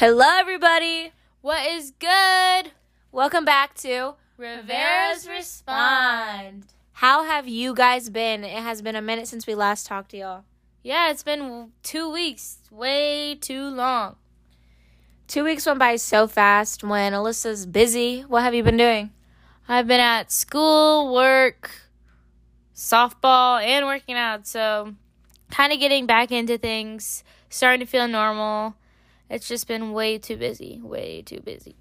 Hello, everybody. What is good? Welcome back to Rivera's Respond. How have you guys been? It has been a minute since we last talked to y'all. Yeah, it's been two weeks. Way too long. Two weeks went by so fast when Alyssa's busy. What have you been doing? I've been at school, work, softball, and working out. So, kind of getting back into things, starting to feel normal. It's just been way too busy. Way too busy.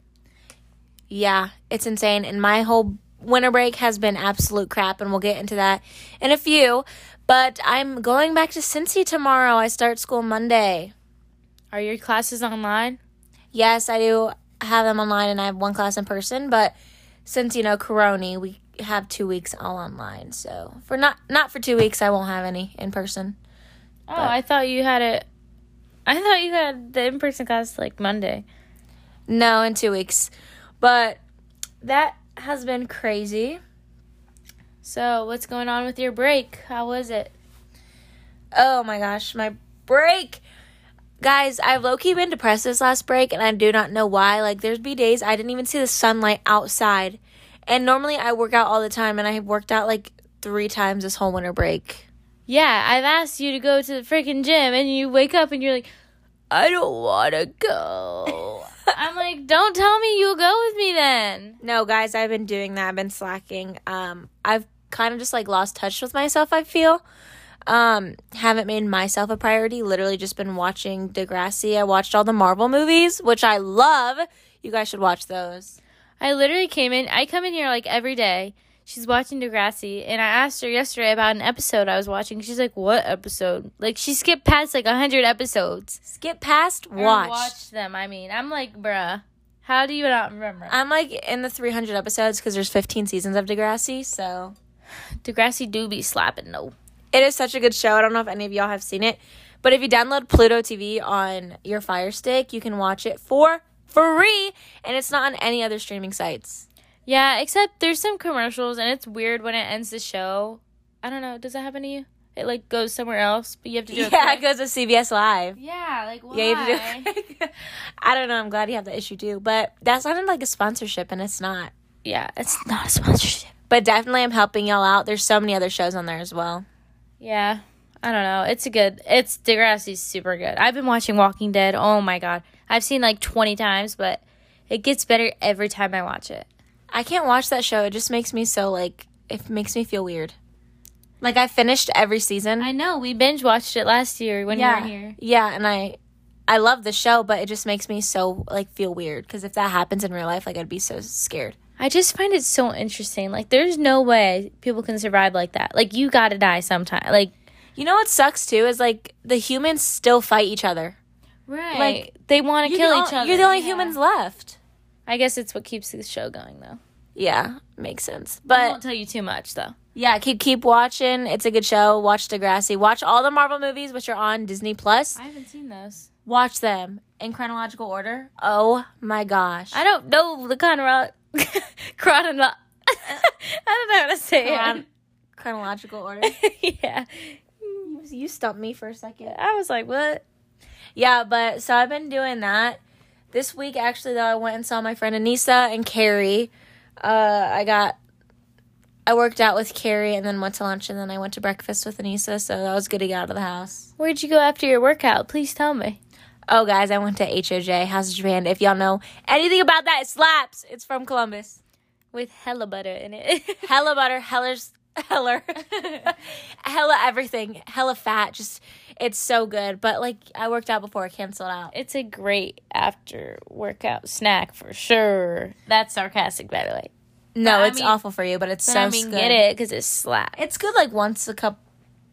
Yeah, it's insane. And my whole winter break has been absolute crap, and we'll get into that in a few. But I'm going back to Cincy tomorrow. I start school Monday. Are your classes online? Yes, I do have them online, and I have one class in person. But since you know Corona, we have two weeks all online. So for not not for two weeks, I won't have any in person. Oh, I thought you had it. I thought you had the in person class like Monday. No, in two weeks. But that has been crazy. So, what's going on with your break? How was it? Oh my gosh, my break. Guys, I've low key been depressed this last break, and I do not know why. Like, there's be days I didn't even see the sunlight outside. And normally I work out all the time, and I have worked out like three times this whole winter break. Yeah, I've asked you to go to the freaking gym, and you wake up and you're like, I don't want to go. I'm like, don't tell me you'll go with me then. No, guys, I've been doing that. I've been slacking. Um, I've kind of just like lost touch with myself, I feel. Um, haven't made myself a priority. Literally just been watching Degrassi. I watched all the Marvel movies, which I love. You guys should watch those. I literally came in, I come in here like every day. She's watching Degrassi, and I asked her yesterday about an episode I was watching. She's like, "What episode?" Like she skipped past like a hundred episodes. Skip past, watch. watch them. I mean, I'm like, bruh, how do you not remember? I'm like in the 300 episodes because there's 15 seasons of Degrassi, so Degrassi do be slapping though. it is such a good show. I don't know if any of y'all have seen it, but if you download Pluto TV on your Fire Stick, you can watch it for free, and it's not on any other streaming sites. Yeah, except there's some commercials, and it's weird when it ends the show. I don't know. Does that happen to you? It like goes somewhere else, but you have to do it. Yeah, it quick. goes to CBS Live. Yeah, like why? Yeah, you have to do it. I don't know. I'm glad you have that issue too, but that sounded like a sponsorship, and it's not. yeah, it's not a sponsorship. But definitely, I'm helping y'all out. There's so many other shows on there as well. Yeah, I don't know. It's a good. It's Degrassi's super good. I've been watching Walking Dead. Oh my god, I've seen like 20 times, but it gets better every time I watch it. I can't watch that show. It just makes me so like it makes me feel weird. Like I finished every season. I know we binge watched it last year when yeah, you were here. yeah, and I I love the show, but it just makes me so like feel weird because if that happens in real life, like I'd be so scared. I just find it so interesting. Like, there's no way people can survive like that. Like, you gotta die sometime. Like, You know what sucks too is like the humans still fight each other. right? Like, they want to kill the each other. You're the only Yeah. humans left. I guess it's what keeps the show going, though. Yeah, makes sense. But I won't tell you too much, though. yeah, keep keep watching. It's a good show. Watch Degrassi. Watch all the Marvel movies, which are on Disney Plus. I haven't seen those. Watch them in chronological order. Oh my gosh. I don't know the chronolo- chronolo- I don't know how to say Chron- it. chronological order. yeah. You- you stumped me for a second. I was like, what? Yeah, but so I've been doing that. This week, actually, though, I went and saw my friend Anissa and Carrie. Uh, I got, I worked out with Carrie and then went to lunch and then I went to breakfast with Anissa, so that was good to get out of the house. Where'd you go after your workout? Please tell me. Oh, guys, I went to HOJ, House of Japan. If y'all know anything about that, it slaps. It's from Columbus. With hella butter in it. Hella butter, heller's, heller, hella everything, hella fat. Just, it's so good. But like, I worked out before I canceled out. it's a great after workout snack for sure. That's sarcastic, by the way. No, I it's mean- awful for you, but it's But so I mean, good. get it because it's slap. It's good like once a couple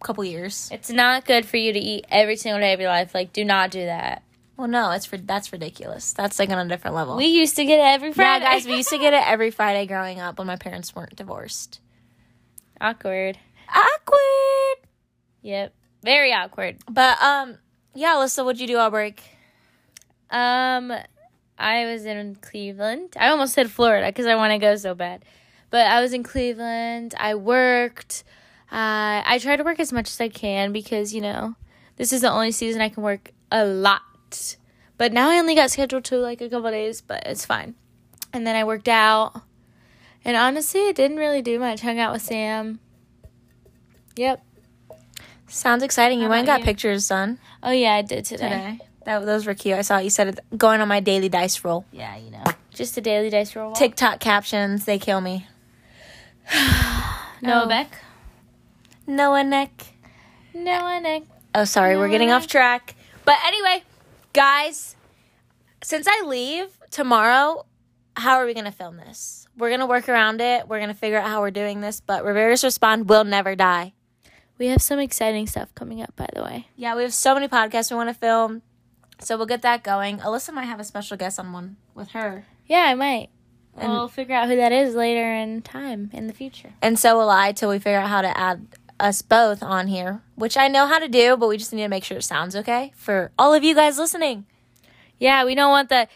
couple years. It's not good for you to eat every single day of your life. Like, do not do that. Well, no, it's for that's ridiculous. That's like on a different level. We used to get it every Friday. yeah, guys, we used to get it every Friday growing up when my parents weren't divorced. Awkward. Awkward. Yep, very awkward. But um, yeah, Alyssa, what'd you do all break? Um, I was in Cleveland. I almost said Florida because I want to go so bad, but I was in Cleveland. I worked. Uh, I try to work as much as I can because you know this is the only season I can work a lot. But now I only got scheduled to like a couple days, but it's fine. And then I worked out. And honestly, I didn't really do much. Hung out with Sam. Yep. Sounds exciting. You went and got you? pictures done Oh yeah, I did today. today. That those were cute. I saw you said it going on my daily dice roll. Yeah, you know. Just a daily dice roll. walk. TikTok captions, they kill me. Noah Oh. Beck. Noah Neck. Noah Nick. Oh, sorry, we're getting Noah. off track. But anyway, guys, since I leave tomorrow, how are we gonna film this? We're gonna work around it. We're gonna figure out how we're doing this. But Rivera's Respond will never die. We have some exciting stuff coming up, by the way. Yeah, we have so many podcasts we want to film, so we'll get that going. Alyssa might have a special guest on one with her, Yeah, I might. And- we'll figure out who that is later in time in the future. and so will I till we figure out how to add us both on here, which I know how to do, but we just need to make sure it sounds okay for all of you guys listening. Yeah, we don't want the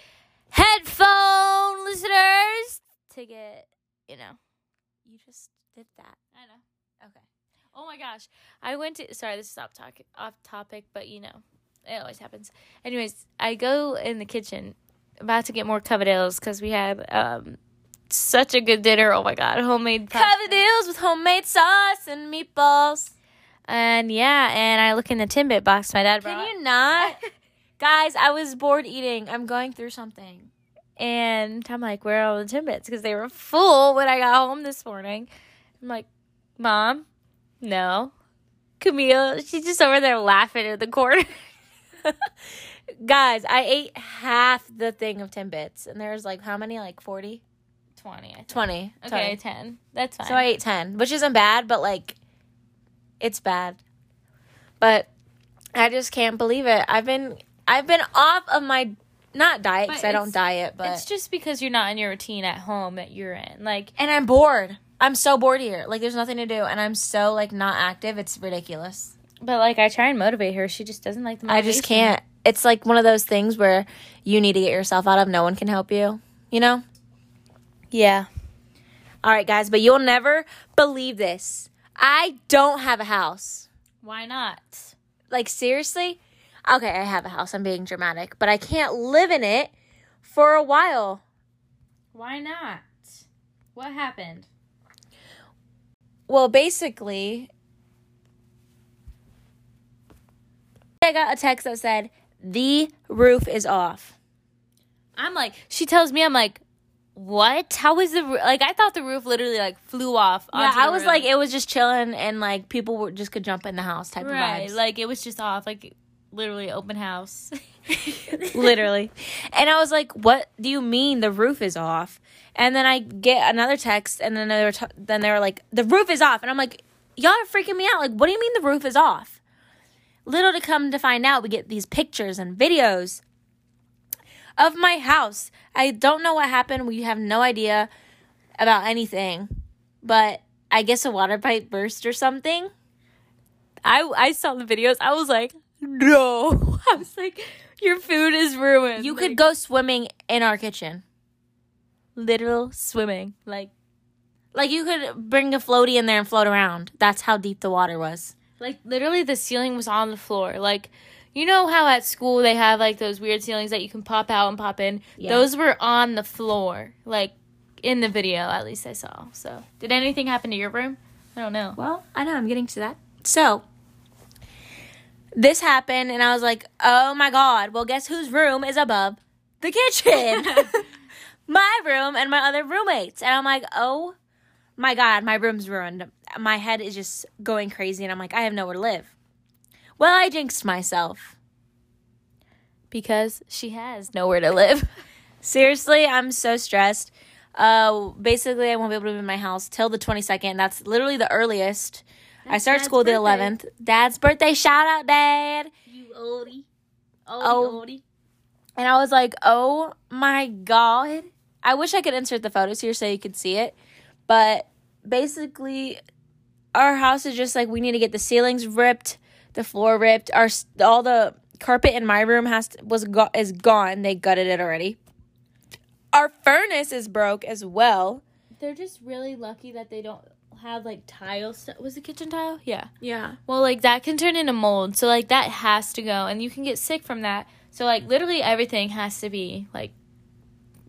headphone listeners to get, you know. You just did that. I know. Okay. Oh my gosh. I went to sorry, this is off topic off topic, but you know, it always happens. Anyways, I go in the kitchen about to get more covadillas because we had um such a good dinner. Oh my god, homemade. Cavadillas with homemade sauce and meatballs. And yeah, and I look in the Timbit box my dad brought. Can you not? Guys, I was bored eating. I'm going through something. And I'm like, where are all the Timbits? Because they were full when I got home this morning. I'm like, Mom, no. Camille, she's just over there laughing in the corner. Guys, I ate half the thing of Timbits, and there's like how many? Like 40? 20, I think. 20. Okay, 20. 10. That's fine. So I ate 10, which isn't bad, but like, it's bad. But I just can't believe it. I've been I've been off of my not diet because I don't diet, but it's just because you're not in your routine at home that you're in. Like, and I'm bored. I'm so bored here. Like there's nothing to do, and I'm so like not active. It's ridiculous. but like, I try and motivate her. She just doesn't like the I just can't. It's like one of those things where you need to get yourself out of. No one can help you. You know. Yeah. All right, guys, but you'll never believe this. I don't have a house. Why not? Like seriously? Okay, I have a house. I'm being dramatic, but I can't live in it for a while. Why not? What happened? Well, basically, I got a text that said the roof is off. I'm like, she tells me, I'm like, what? How was the roo-" like? I thought the roof literally like flew off. Yeah, I was roof. like, it was just chilling, and like people were just could jump in the house type right, of vibes. like it was just off, like literally open house. literally. And I was like, "What do you mean the roof is off?" And then I get another text, and then they were t- then they were like, "The roof is off," and I'm like, "Y'all are freaking me out! Like, what do you mean the roof is off?" Little to come to find out, we get these pictures and videos of my house. I don't know what happened. We have no idea about anything, but I guess a water pipe burst or something. I I saw the videos. I was like, no. I was like, your food is ruined. You Like, could go swimming in our kitchen. literal swimming. Like Like you could bring a floaty in there and float around. That's how deep the water was. like literally the ceiling was on the floor. Like you know how at school they have like those weird ceilings that you can pop out and pop in. Yeah. Those were on the floor. Like in the video, at least I saw. So did anything happen to your room? I don't know. Well, I know I'm getting to that. So this happened and I was like, "Oh my god. Well, guess whose room is above the kitchen?" my room and my other roommates. And I'm like, "Oh my god, my room's ruined." My head is just going crazy and I'm like, "I have nowhere to live." Well, I jinxed myself. Because she has nowhere to live. Seriously, I'm so stressed. Uh, basically, I won't be able to be in my house till the 22nd. That's literally the earliest. I start school the 11th. Dad's birthday. Shout out, Dad. you oldie. Oldie, Oh. And I was like, oh my God. I wish I could insert the photos here so you could see it. But basically, our house is just like we need to get the ceilings ripped, the floor ripped. Our all the carpet in my room has to, was go, is gone. They gutted it already. Our furnace is broke as well. They're just really lucky that they don't have like tile stuff. Was the kitchen tile? Yeah. Yeah. Well, like that can turn into mold, so like that has to go, and you can get sick from that. So like literally everything has to be like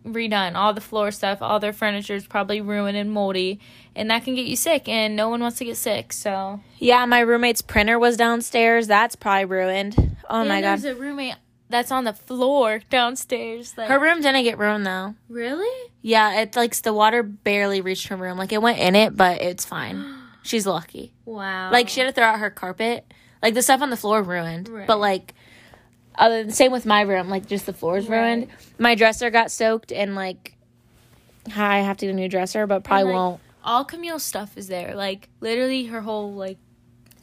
redone. All the floor stuff, all their furniture is probably ruined and moldy, and that can get you sick. And no one wants to get sick. So Yeah, my roommate's printer was downstairs. That's probably ruined. Oh my And god. there's a roommate that's on the floor downstairs. Like, Her room didn't get ruined though. really? Yeah, it's like the water barely reached her room. Like it went in it, but it's fine. She's lucky. Wow. Like she had to throw out her carpet. Like the stuff on the floor ruined. Right. But like other same with my room, like just the floors Right. ruined. My dresser got soaked and like I have to get a new dresser, but probably like- won't. all Camille's stuff is there. Like literally her whole like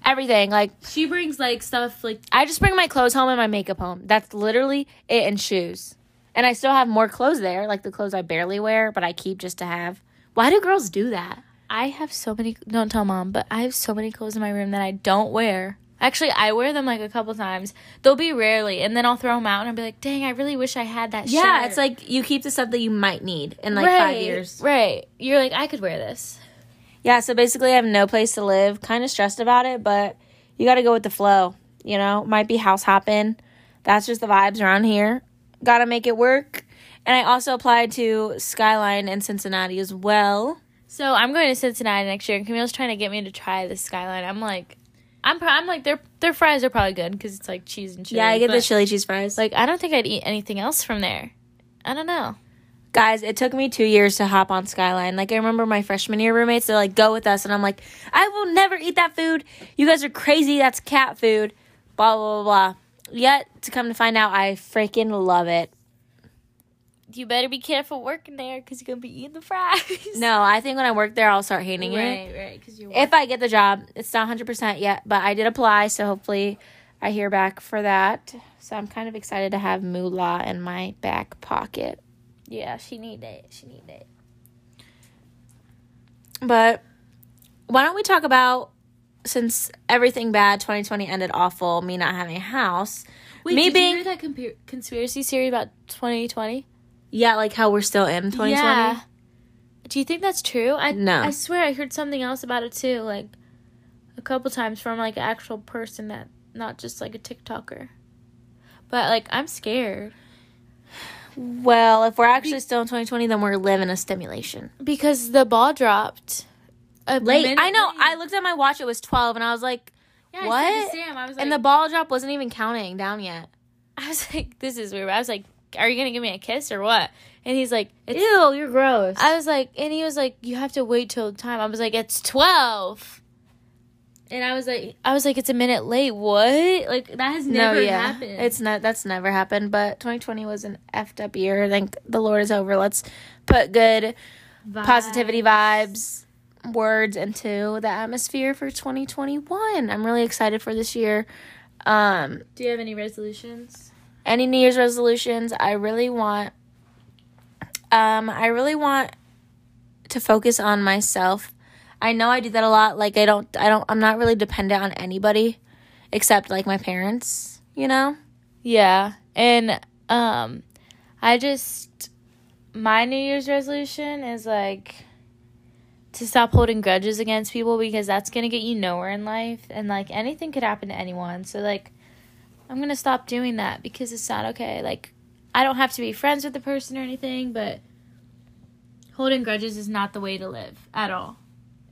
Everything. Like she brings like stuff like I just bring my clothes home and my makeup home. That's literally it and shoes. And I still have more clothes there, like the clothes I barely wear, but I keep just to have. Why do girls do that? I have so many. Don't tell mom, but I have so many clothes in my room that I don't wear. Actually, I wear them like a couple times. They'll be rarely, and then I'll throw them out and I'll be like, "Dang, I really wish I had that." Yeah, shirt." it's like you keep the stuff that you might need in like right, five years. Right. You're like, I could wear this. Yeah, so basically I have no place to live. Kind of stressed about it, but you got to go with the flow. You know, might be house hopping. That's just the vibes around here. Got to make it work. And I also applied to Skyline in Cincinnati as well. So I'm going to Cincinnati next year, and Camille's trying to get me to try the Skyline. I'm like, I'm, I'm like, their their fries are probably good because it's like cheese and chili. Yeah, I get the chili cheese fries. Like, I don't think I'd eat anything else from there. I don't know. Guys, it took me two years to hop on Skyline. Like I remember my freshman year roommates, they're like, "Go with us," and I'm like, "I will never eat that food. You guys are crazy. That's cat food." Blah blah blah. blah. Yet to come to find out, I freaking love it. You better be careful working there because you're gonna be eating the fries. No, I think when I work there, I'll start hating it. right, right. Because you're If I get the job, it's not 100% yet, but I did apply, so hopefully I hear back for that. So I'm kind of excited to have moolah in my back pocket. Yeah, she need it. She need it. But why don't we talk about since everything bad 2020 ended awful, me not having a house. Wait, Me did being- you hear that conspiracy theory about 2020? Yeah, like how we're still in 2020. Yeah. Do you think that's true? I No. I swear I heard something else about it too, like a couple times from like an actual person that not just like a TikToker. But like I'm scared Well, if we're actually still in 2020, then we're living a stimulation. because the ball dropped. A Late. minute I know. late. I looked at my watch, it was 12, and I was like, Yeah, to what? Sam, I was like, and the ball drop wasn't even counting down yet. I was like, this is weird. I was like, are you gonna give me a kiss or what? And he's like, it's Ew, you're gross. I was like, and he was like, you have to wait till time. I was like, it's twelve. And I was like, I was like, it's a minute late. What? Like that has never happened. It's not. That's never happened. But 2020 was an effed up year. Thank the Lord is over. Let's put good positivity vibes, words into the atmosphere for 2021. I'm really excited for this year. Um, Do you have any resolutions? any New Year's resolutions? I really want. Um, I really want to focus on myself. I know I do that a lot. Like I don't. I don't. I'm not really dependent on anybody, except like my parents. You know. Yeah, and um, I just my New Year's resolution is like to stop holding grudges against people because that's gonna get you nowhere in life, and like anything could happen to anyone. So like, I'm gonna stop doing that because it's not okay. Like, I don't have to be friends with the person or anything, but holding grudges is not the way to live at all,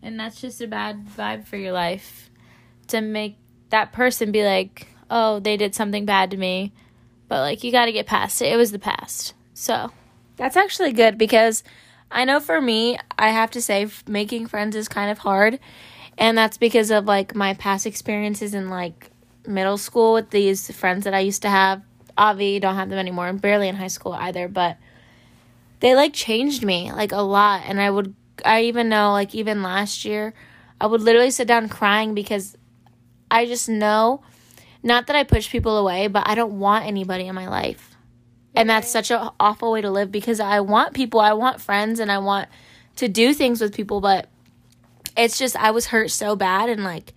and that's just a bad vibe for your life to make that person be like, oh, they did something bad to me. But like you got to get past it. It was the past. So, That's actually good because I know for me, I have to say, making friends is kind of hard. And that's because of like my past experiences in like middle school with these friends that I used to have. Avi, don't have them anymore. I'm barely in high school either, but they like changed me like a lot. And I would, I even know like even last year, I would literally sit down crying because I just know, not that I push people away, but I don't want anybody in my life and that's such an awful way to live because I want people, I want friends, and I want to do things with people, but it's just I was hurt so bad, and like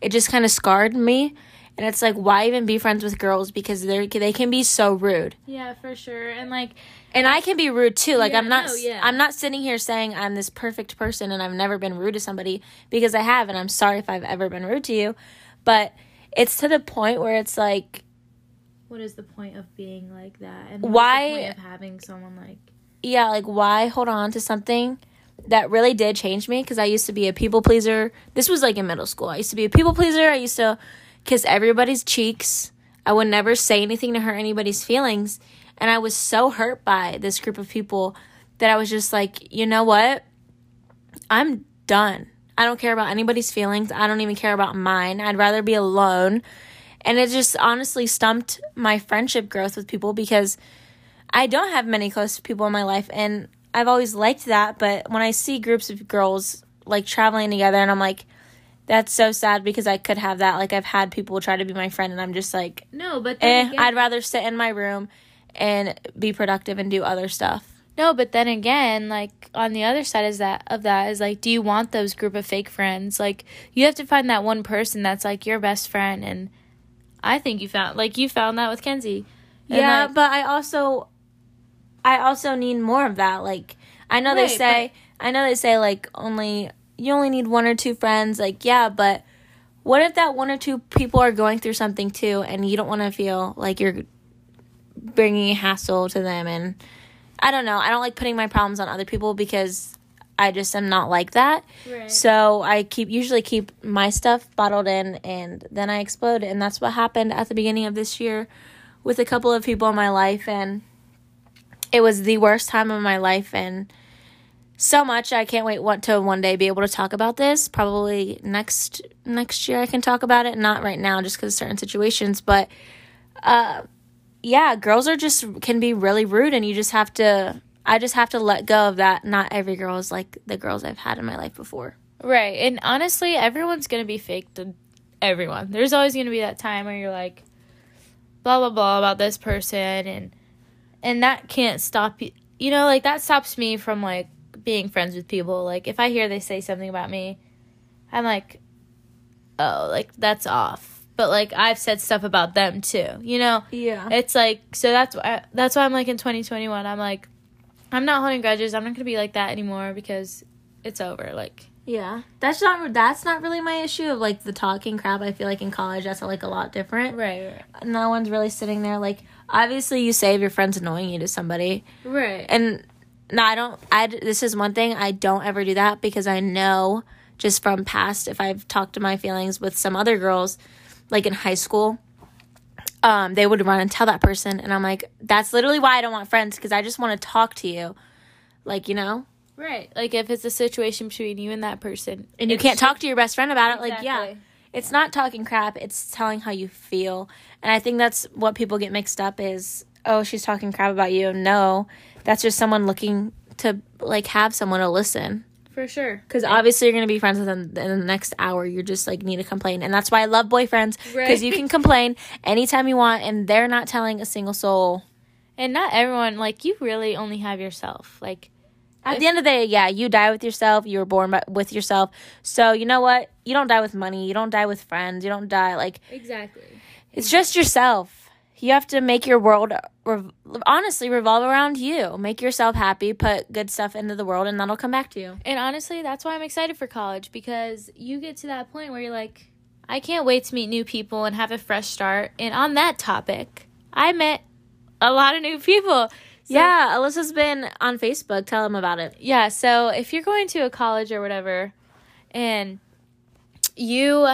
it just kind of scarred me. And it's like, why even be friends with girls because they they can be so rude, yeah, for sure. And like and I can be rude too. Like Yeah, I'm not, no, yeah. I'm not sitting here saying I'm this perfect person and I've never been rude to somebody because I have, and I'm sorry if I've ever been rude to you, but it's to the point where it's like what is the point of being like that? And Why- the point of having someone like yeah, like why hold on to something that really did change me because I used to be a people pleaser. This was like in middle school. I used to be a people pleaser. I used to kiss everybody's cheeks. I would never say anything to hurt anybody's feelings. And I was so hurt by this group of people that I was just like, you know what? I'm done. I don't care about anybody's feelings. I don't even care about mine. I'd rather be alone. And it just honestly stumped my friendship growth with people because I don't have many close people in my life and I've always liked that, but when I see groups of girls like traveling together and I'm like that's so sad because I could have that. Like I've had people try to be my friend and I'm just like no, but eh, again, I'd rather sit in my room and be productive and do other stuff. no, but then again, like on the other side is that of that is like, do you want those group of fake friends? Like you have to find that one person that's like your best friend, and I think you found like you found that with Kenzie. And, yeah, like, but I also I also need more of that. Like I know they Right, say I know they say like only you only need one or two friends. Like yeah, but what if that one or two people are going through something too and you don't want to feel like you're bringing a hassle to them and I don't know. I don't like putting my problems on other people because I just am not like that. Right. So I keep usually keep my stuff bottled in and then I explode and that's what happened at the beginning of this year with a couple of people in my life and it was the worst time of my life and so much I can't wait what to one day be able to talk about this. Probably next next year I can talk about it, not right now just cuz certain situations, but uh yeah, girls are just can be really rude and you just have to I just have to let go of that. Not every girl is like the girls I've had in my life before. Right. And honestly, everyone's going to be fake to everyone. There's always going to be that time where you're like blah blah blah about this person and and that can't stop you. You know, like that stops me from like being friends with people. Like if I hear they say something about me, I'm like oh, like that's off. But like I've said stuff about them too. You know? Yeah. It's like so that's why that's why I'm like in 2021 I'm like I'm not holding grudges. I'm not going to be like that anymore because it's over. Like Yeah, that's not that's not really my issue of like the talking crap. I feel like in college that's like a lot different. right, right. No one's really sitting there like obviously you say if your friend's annoying you to somebody, Right. and no, I don't. I this is one thing I don't ever do that because I know just from past if I've talked to my feelings with some other girls, like in high school. Um, they would run and tell that person, and I'm like, that's literally why I don't want friends because I just want to talk to you, like you know, Right. Like if it's a situation between you and that person and you can't talk to your best friend about it, like yeah, it's not talking crap it's telling how you feel. And i think that's what people get mixed up is oh she's talking crap about you. No. That's just someone looking to like have someone to listen For sure. because obviously you're going to be friends with them in the next hour you're just like need to complain and that's why i love boyfriends because Right. you can complain anytime you want and they're not telling a single soul And not everyone like you really only have yourself. Like at the end of the day yeah you die with yourself you were born by- with yourself so you know what you don't die with money you don't die with friends you don't die like Exactly. It's just yourself. You have to make your world rev- honestly revolve around you. Make yourself happy, put good stuff into the world, and that'll come back to you. And honestly, that's why I'm excited for college because you get to that point where you're like, I can't wait to meet new people and have a fresh start. And on that topic, I met a lot of new people. So- yeah, Alyssa's been on Facebook. Tell them about it. Yeah, so if you're going to a college or whatever and you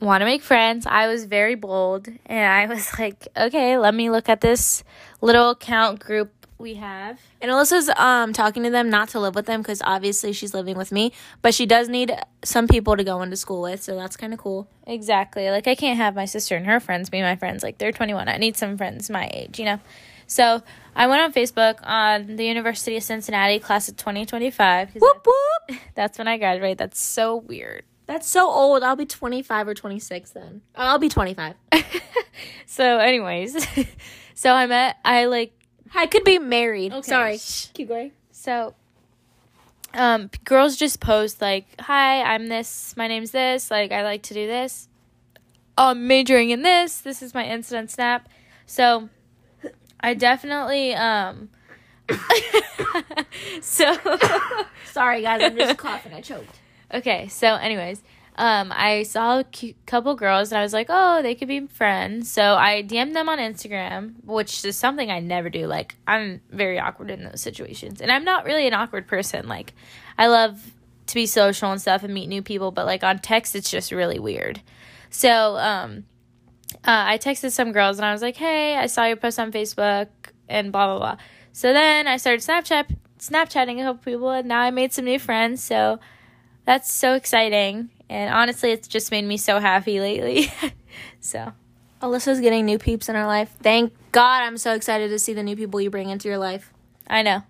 want to make friends, I was very bold and I was like, okay, let me look at this little account group we have. And Alyssa's um talking to them not to live with them because obviously she's living with me, but she does need some people to go into school with, so that's kind of cool. Exactly. Like I can't have my sister and her friends be my friends. Like they're 21. I need some friends my age, you know. So, I went on Facebook on the University of Cincinnati class of 2025. Whoop whoop. that's when I graduate. That's so weird. That's so old. I'll be 25 or 26 then. I'll be 25. So, anyways, so I met I like I could be married. Okay. Sorry. Shh. Keep going. So, um, girls just post like, "Hi, I'm this. My name's this. Like, I like to do this. I'm majoring in this. This is my incident snap." So, I definitely um. so Sorry guys, I'm just coughing. I choked. Okay. So, anyways, um, I saw a couple girls and I was like, oh, they could be friends. So I DM'd them on Instagram, which is something I never do. Like, I'm very awkward in those situations. And I'm not really an awkward person. Like, I love to be social and stuff and meet new people, but like on text, it's just really weird. So, um, uh, I texted some girls and I was like, hey, I saw your post on Facebook and blah, blah, blah. So then I started Snapchat, Snapchatting a couple people and now I made some new friends. So that's so exciting. And honestly, it's just made me so happy lately. so, Alyssa's getting new peeps in her life. Thank God I'm so excited to see the new people you bring into your life. I know.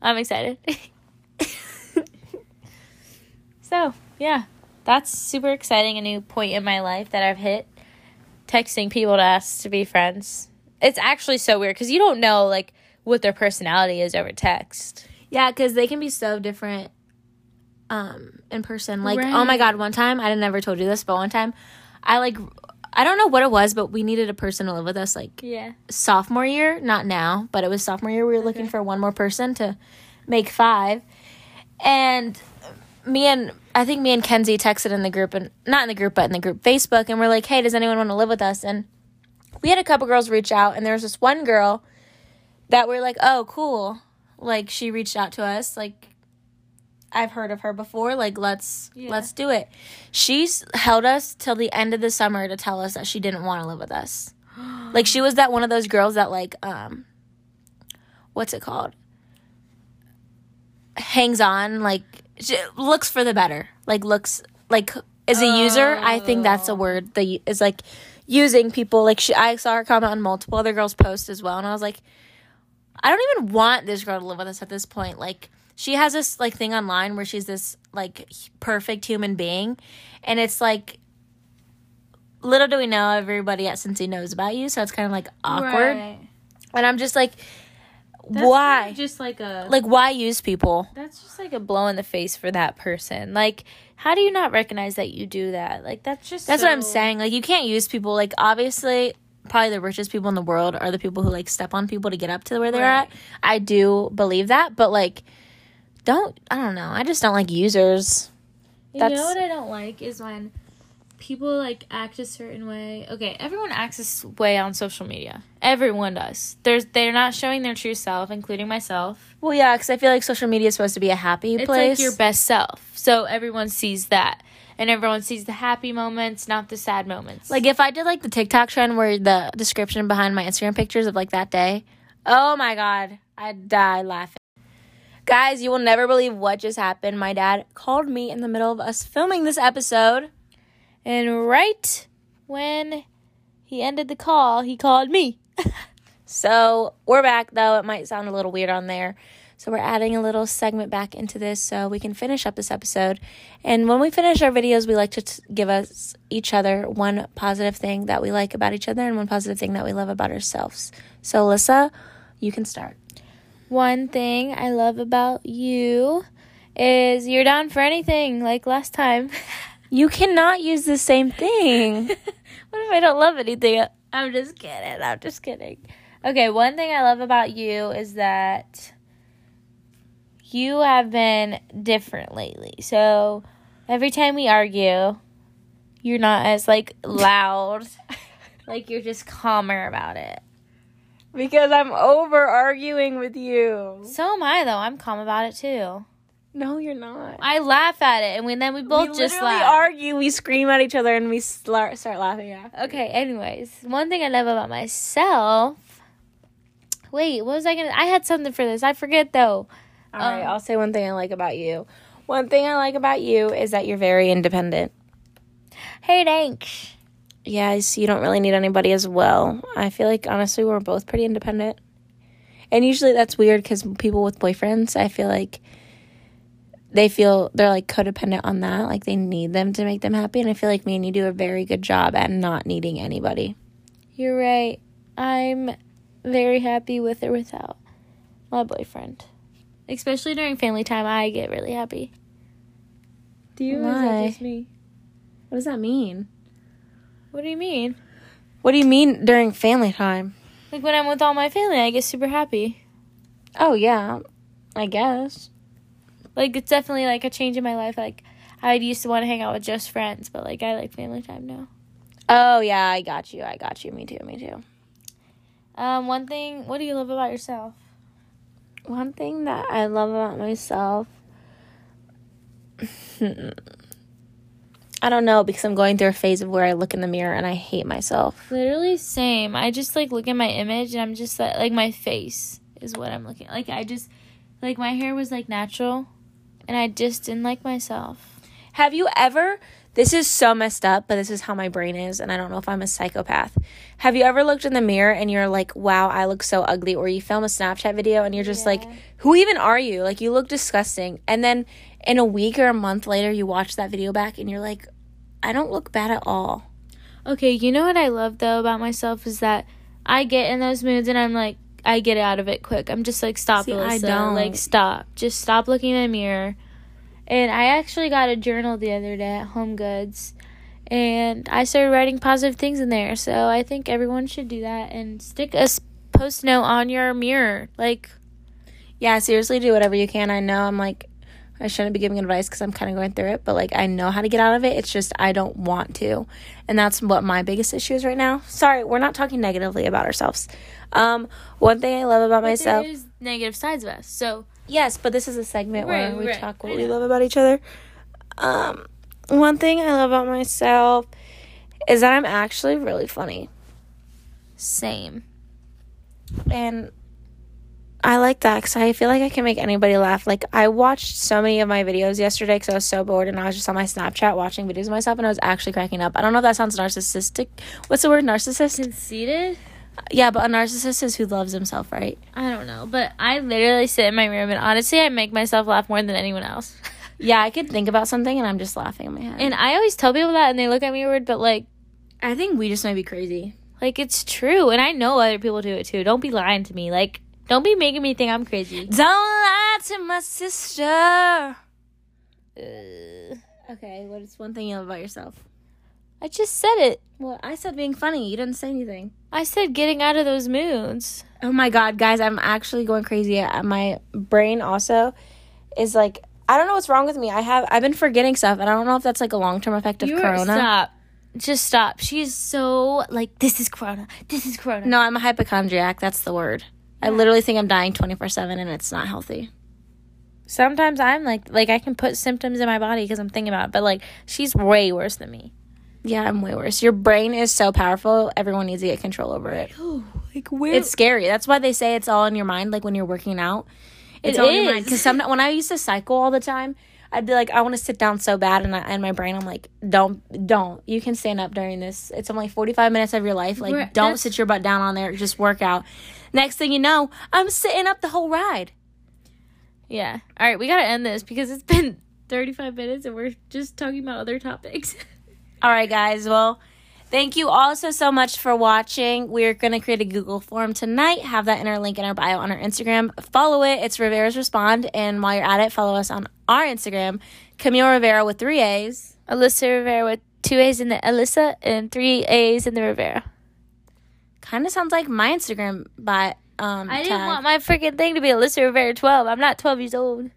I'm excited. so, yeah. That's super exciting. A new point in my life that I've hit. Texting people to ask to be friends. It's actually so weird because you don't know, like, what their personality is over text. Yeah, because they can be so different um in person. Like, oh my god, one time I never told you this, but one time I like I don't know what it was, but we needed a person to live with us like Yeah. sophomore year, not now, but it was sophomore year. We were looking for one more person to make five. And me and I think me and Kenzie texted in the group and not in the group, but in the group Facebook, and we're like, Hey, does anyone want to live with us? And we had a couple girls reach out and there was this one girl that we're like, Oh, cool. Like she reached out to us, like I've heard of her before. Like, let's Yeah. let's do it. She's held us till the end of the summer to tell us that she didn't want to live with us. Like she was that one of those girls that like um what's it called? Hangs on like looks for the better. Like looks like as a user, I think that's a word that is like using people like she I saw her comment on multiple other girls posts as well and I was like I don't even want this girl to live with us at this point. Like she has this like thing online where she's this like perfect human being and it's like little do we know everybody at Cincy knows about you, so it's kind of like awkward. And I'm just like why? Just like a Like why use people? That's just like a blow in the face for that person. Like, how do you not recognize that you do that? Like, that's just That's what I'm saying. Like you can't use people like obviously probably the richest people in the world are the people who like step on people to get up to where they're Right. at. I do believe that, but like don't I don't know. I just don't like users. You know That's- what I don't like is when people like act a certain way. Okay, everyone acts this way on social media. Everyone does. There's they're not showing their true self, including myself. Well, yeah, cuz I feel like social media is supposed to be a happy It's place. like your best self. So everyone sees that. And everyone sees the happy moments, not the sad moments. Like if I did like the TikTok trend where the description behind my Instagram pictures of like that day, oh my god, I'd die laughing. Guys, you will never believe what just happened. My dad called me in the middle of us filming this episode. and right when he ended the call, he called me. So we're back though. It might sound a little weird on there. So we're adding a little segment back into this so we can finish up this episode. And when we finish our videos, we like to t- give us each other one positive thing that we like about each other and one positive thing that we love about ourselves. So Alyssa, you can start. One thing I love about you is you're down for anything, like last time. You cannot use the same thing. what if I don't love anything? I'm just kidding. I'm just kidding. Okay, one thing I love about you is that you have been different lately. So every time we argue, you're not as like loud. like you're just calmer about it. Because I'm over arguing with you. So am I though. I'm calm about it too. No, you're not. I laugh at it, and we, then we both we just literally laugh. argue, we scream at each other, and we start start laughing after. Okay, anyways, one thing I love about myself. Wait, what was I gonna? I had something for this. I forget though. All right, Um, I'll say one thing I like about you. One thing I like about you is that you're very independent. Hey, thanks. Yes, you don't really need anybody as well. I feel like honestly we're both pretty independent. And usually that's weird cuz people with boyfriends, I feel like they feel they're like codependent on that, like they need them to make them happy and I feel like me and you do a very good job at not needing anybody. You're right. I'm very happy with or without my boyfriend. Especially during family time, I get really happy. Do you, or is that Why? just me? What does that mean? What do you mean? What do you mean during family time? Like when I'm with all my family, I get super happy. Oh yeah, I guess. Like it's definitely like a change in my life. Like I used to want to hang out with just friends, but like I like family time now. Oh yeah, I got you. I got you. Me too. Me too. Um, one thing. What do you love about yourself? One thing that I love about myself. I don't know because I'm going through a phase of where I look in the mirror and I hate myself. Literally same. I just like look at my image and I'm just like, like my face is what I'm looking. Like I just like my hair was like natural and I just didn't like myself. Have you ever this is so messed up, but this is how my brain is and I don't know if I'm a psychopath. Have you ever looked in the mirror and you're like, "Wow, I look so ugly," or you film a Snapchat video and you're just Yeah. like, "Who even are you?" Like you look disgusting. And then in a week or a month later you watch that video back and you're like, "I don't look bad at all." Okay, you know what I love though about myself is that I get in those moods and I'm like I get out of it quick. I'm just like stop See, I don't. Like stop. Just stop looking in the mirror. And I actually got a journal the other day at Home Goods and I started writing positive things in there. So I think everyone should do that and stick a post note on your mirror. Like Yeah, seriously, do whatever you can. I know I'm like, I shouldn't be giving advice because I'm kind of going through it, but like, I know how to get out of it. It's just I don't want to. And that's what my biggest issue is right now. Sorry, we're not talking negatively about ourselves. Um, one thing I love about myself. there is negative sides of us. So Yes, but this is a segment where we right. talk what we love about each other. Um, one thing I love about myself is that I'm actually really funny. same. and I like that because I feel like I can make anybody laugh. Like I watched so many of my videos yesterday because I was so bored and I was just on my Snapchat watching videos of myself and I was actually cracking up. I don't know if that sounds narcissistic. What's the word? Narcissist? Conceited? Yeah, but a narcissist is who loves himself, right? I don't know, but I literally sit in my room and honestly I make myself laugh more than anyone else. Yeah, I could think about something and I'm just laughing in my head. And I always tell people that, and they look at me weird, but like, I think we just might be crazy. like it's true, and I know other people do it too. Don't be lying to me. Like, don't be making me think I'm crazy. Don't lie to my sister. Ugh. Okay, what is one thing you love about yourself? I just said it. Well, I said being funny. You didn't say anything. I said getting out of those moods. Oh my god, guys, I'm actually going crazy. Uh, My brain also is like I don't know what's wrong with me. I have I've been forgetting stuff and I don't know if that's like a long-term effect of You're- corona. Stop. Just stop. She's so like, this is corona. This is corona. No, I'm a hypochondriac. That's the word. I literally think I'm dying 24/7 and it's not healthy. Sometimes I'm like, like I can put symptoms in my body because I'm thinking about it, but like, she's way worse than me. Yeah, I'm way worse. Your brain is so powerful. Everyone needs to get control over it. like where? It's scary. That's why they say it's all in your mind like when you're working out. It's It all in your mind cuz some when I used to cycle all the time, I'd be like I want to sit down so bad and I, and my brain I'm like don't don't. You can stand up during this. It's only 45 minutes of your life. Like Right, don't sit your butt down on there. Just work out. Next thing you know, I'm sitting up the whole ride. yeah. All right, we gotta end this because it's been 35 minutes and we're just talking about other topics. All right, guys. Well, thank you all so, much for watching. We're going to create a Google form tonight. Have that in our link in our bio on our Instagram. Follow it. It's Rivera's Respond. And while you're at it, follow us on our Instagram, Camille Rivera with three A's. Alyssa Rivera with two A's in the Alyssa and three A's in the Rivera. Kind of sounds like my Instagram, but um, I didn't tag. want my freaking thing to be Alyssa Rivera 12. I'm not 12 years old.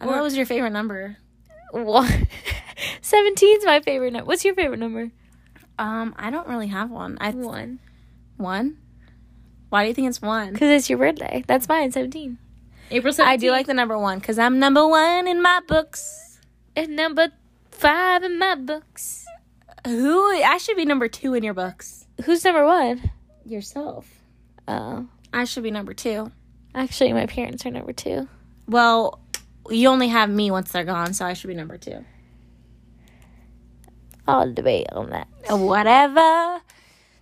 I thought that was your favorite number. What? 17's my favorite number. What's your favorite number? Um, I don't really have one. I One. one. Why do you think it's one? Because it's your birthday. That's mine, 17. April 17th. I do like the number one because I'm number one in my books. And number five in my books. Who? I should be number two in your books. Who's number one? Yourself. Oh. I should be number two. Actually, my parents are number two. Well, you only have me once they're gone, so I should be number two. I'll debate on that. Whatever.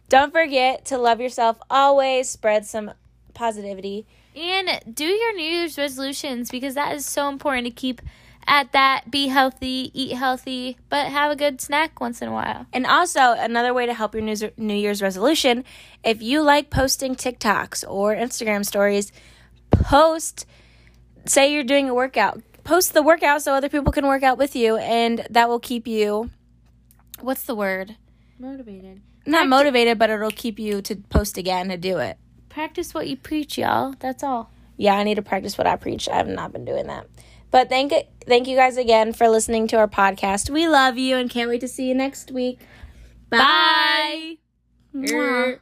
Don't forget to love yourself always. Spread some positivity. And do your New Year's resolutions because that is so important to keep at that. Be healthy, eat healthy, but have a good snack once in a while. And also, another way to help your New New Year's resolution if you like posting TikToks or Instagram stories, post, say you're doing a workout, post the workout so other people can work out with you, and that will keep you, what's the word? Motivated. Not Practi- motivated, but it'll keep you to post again to do it. Practice what you preach, y'all. That's all. Yeah, I need to practice what I preach. I have not been doing that. But thank thank you guys again for listening to our podcast. We love you and can't wait to see you next week. Bye. Er. Mwah.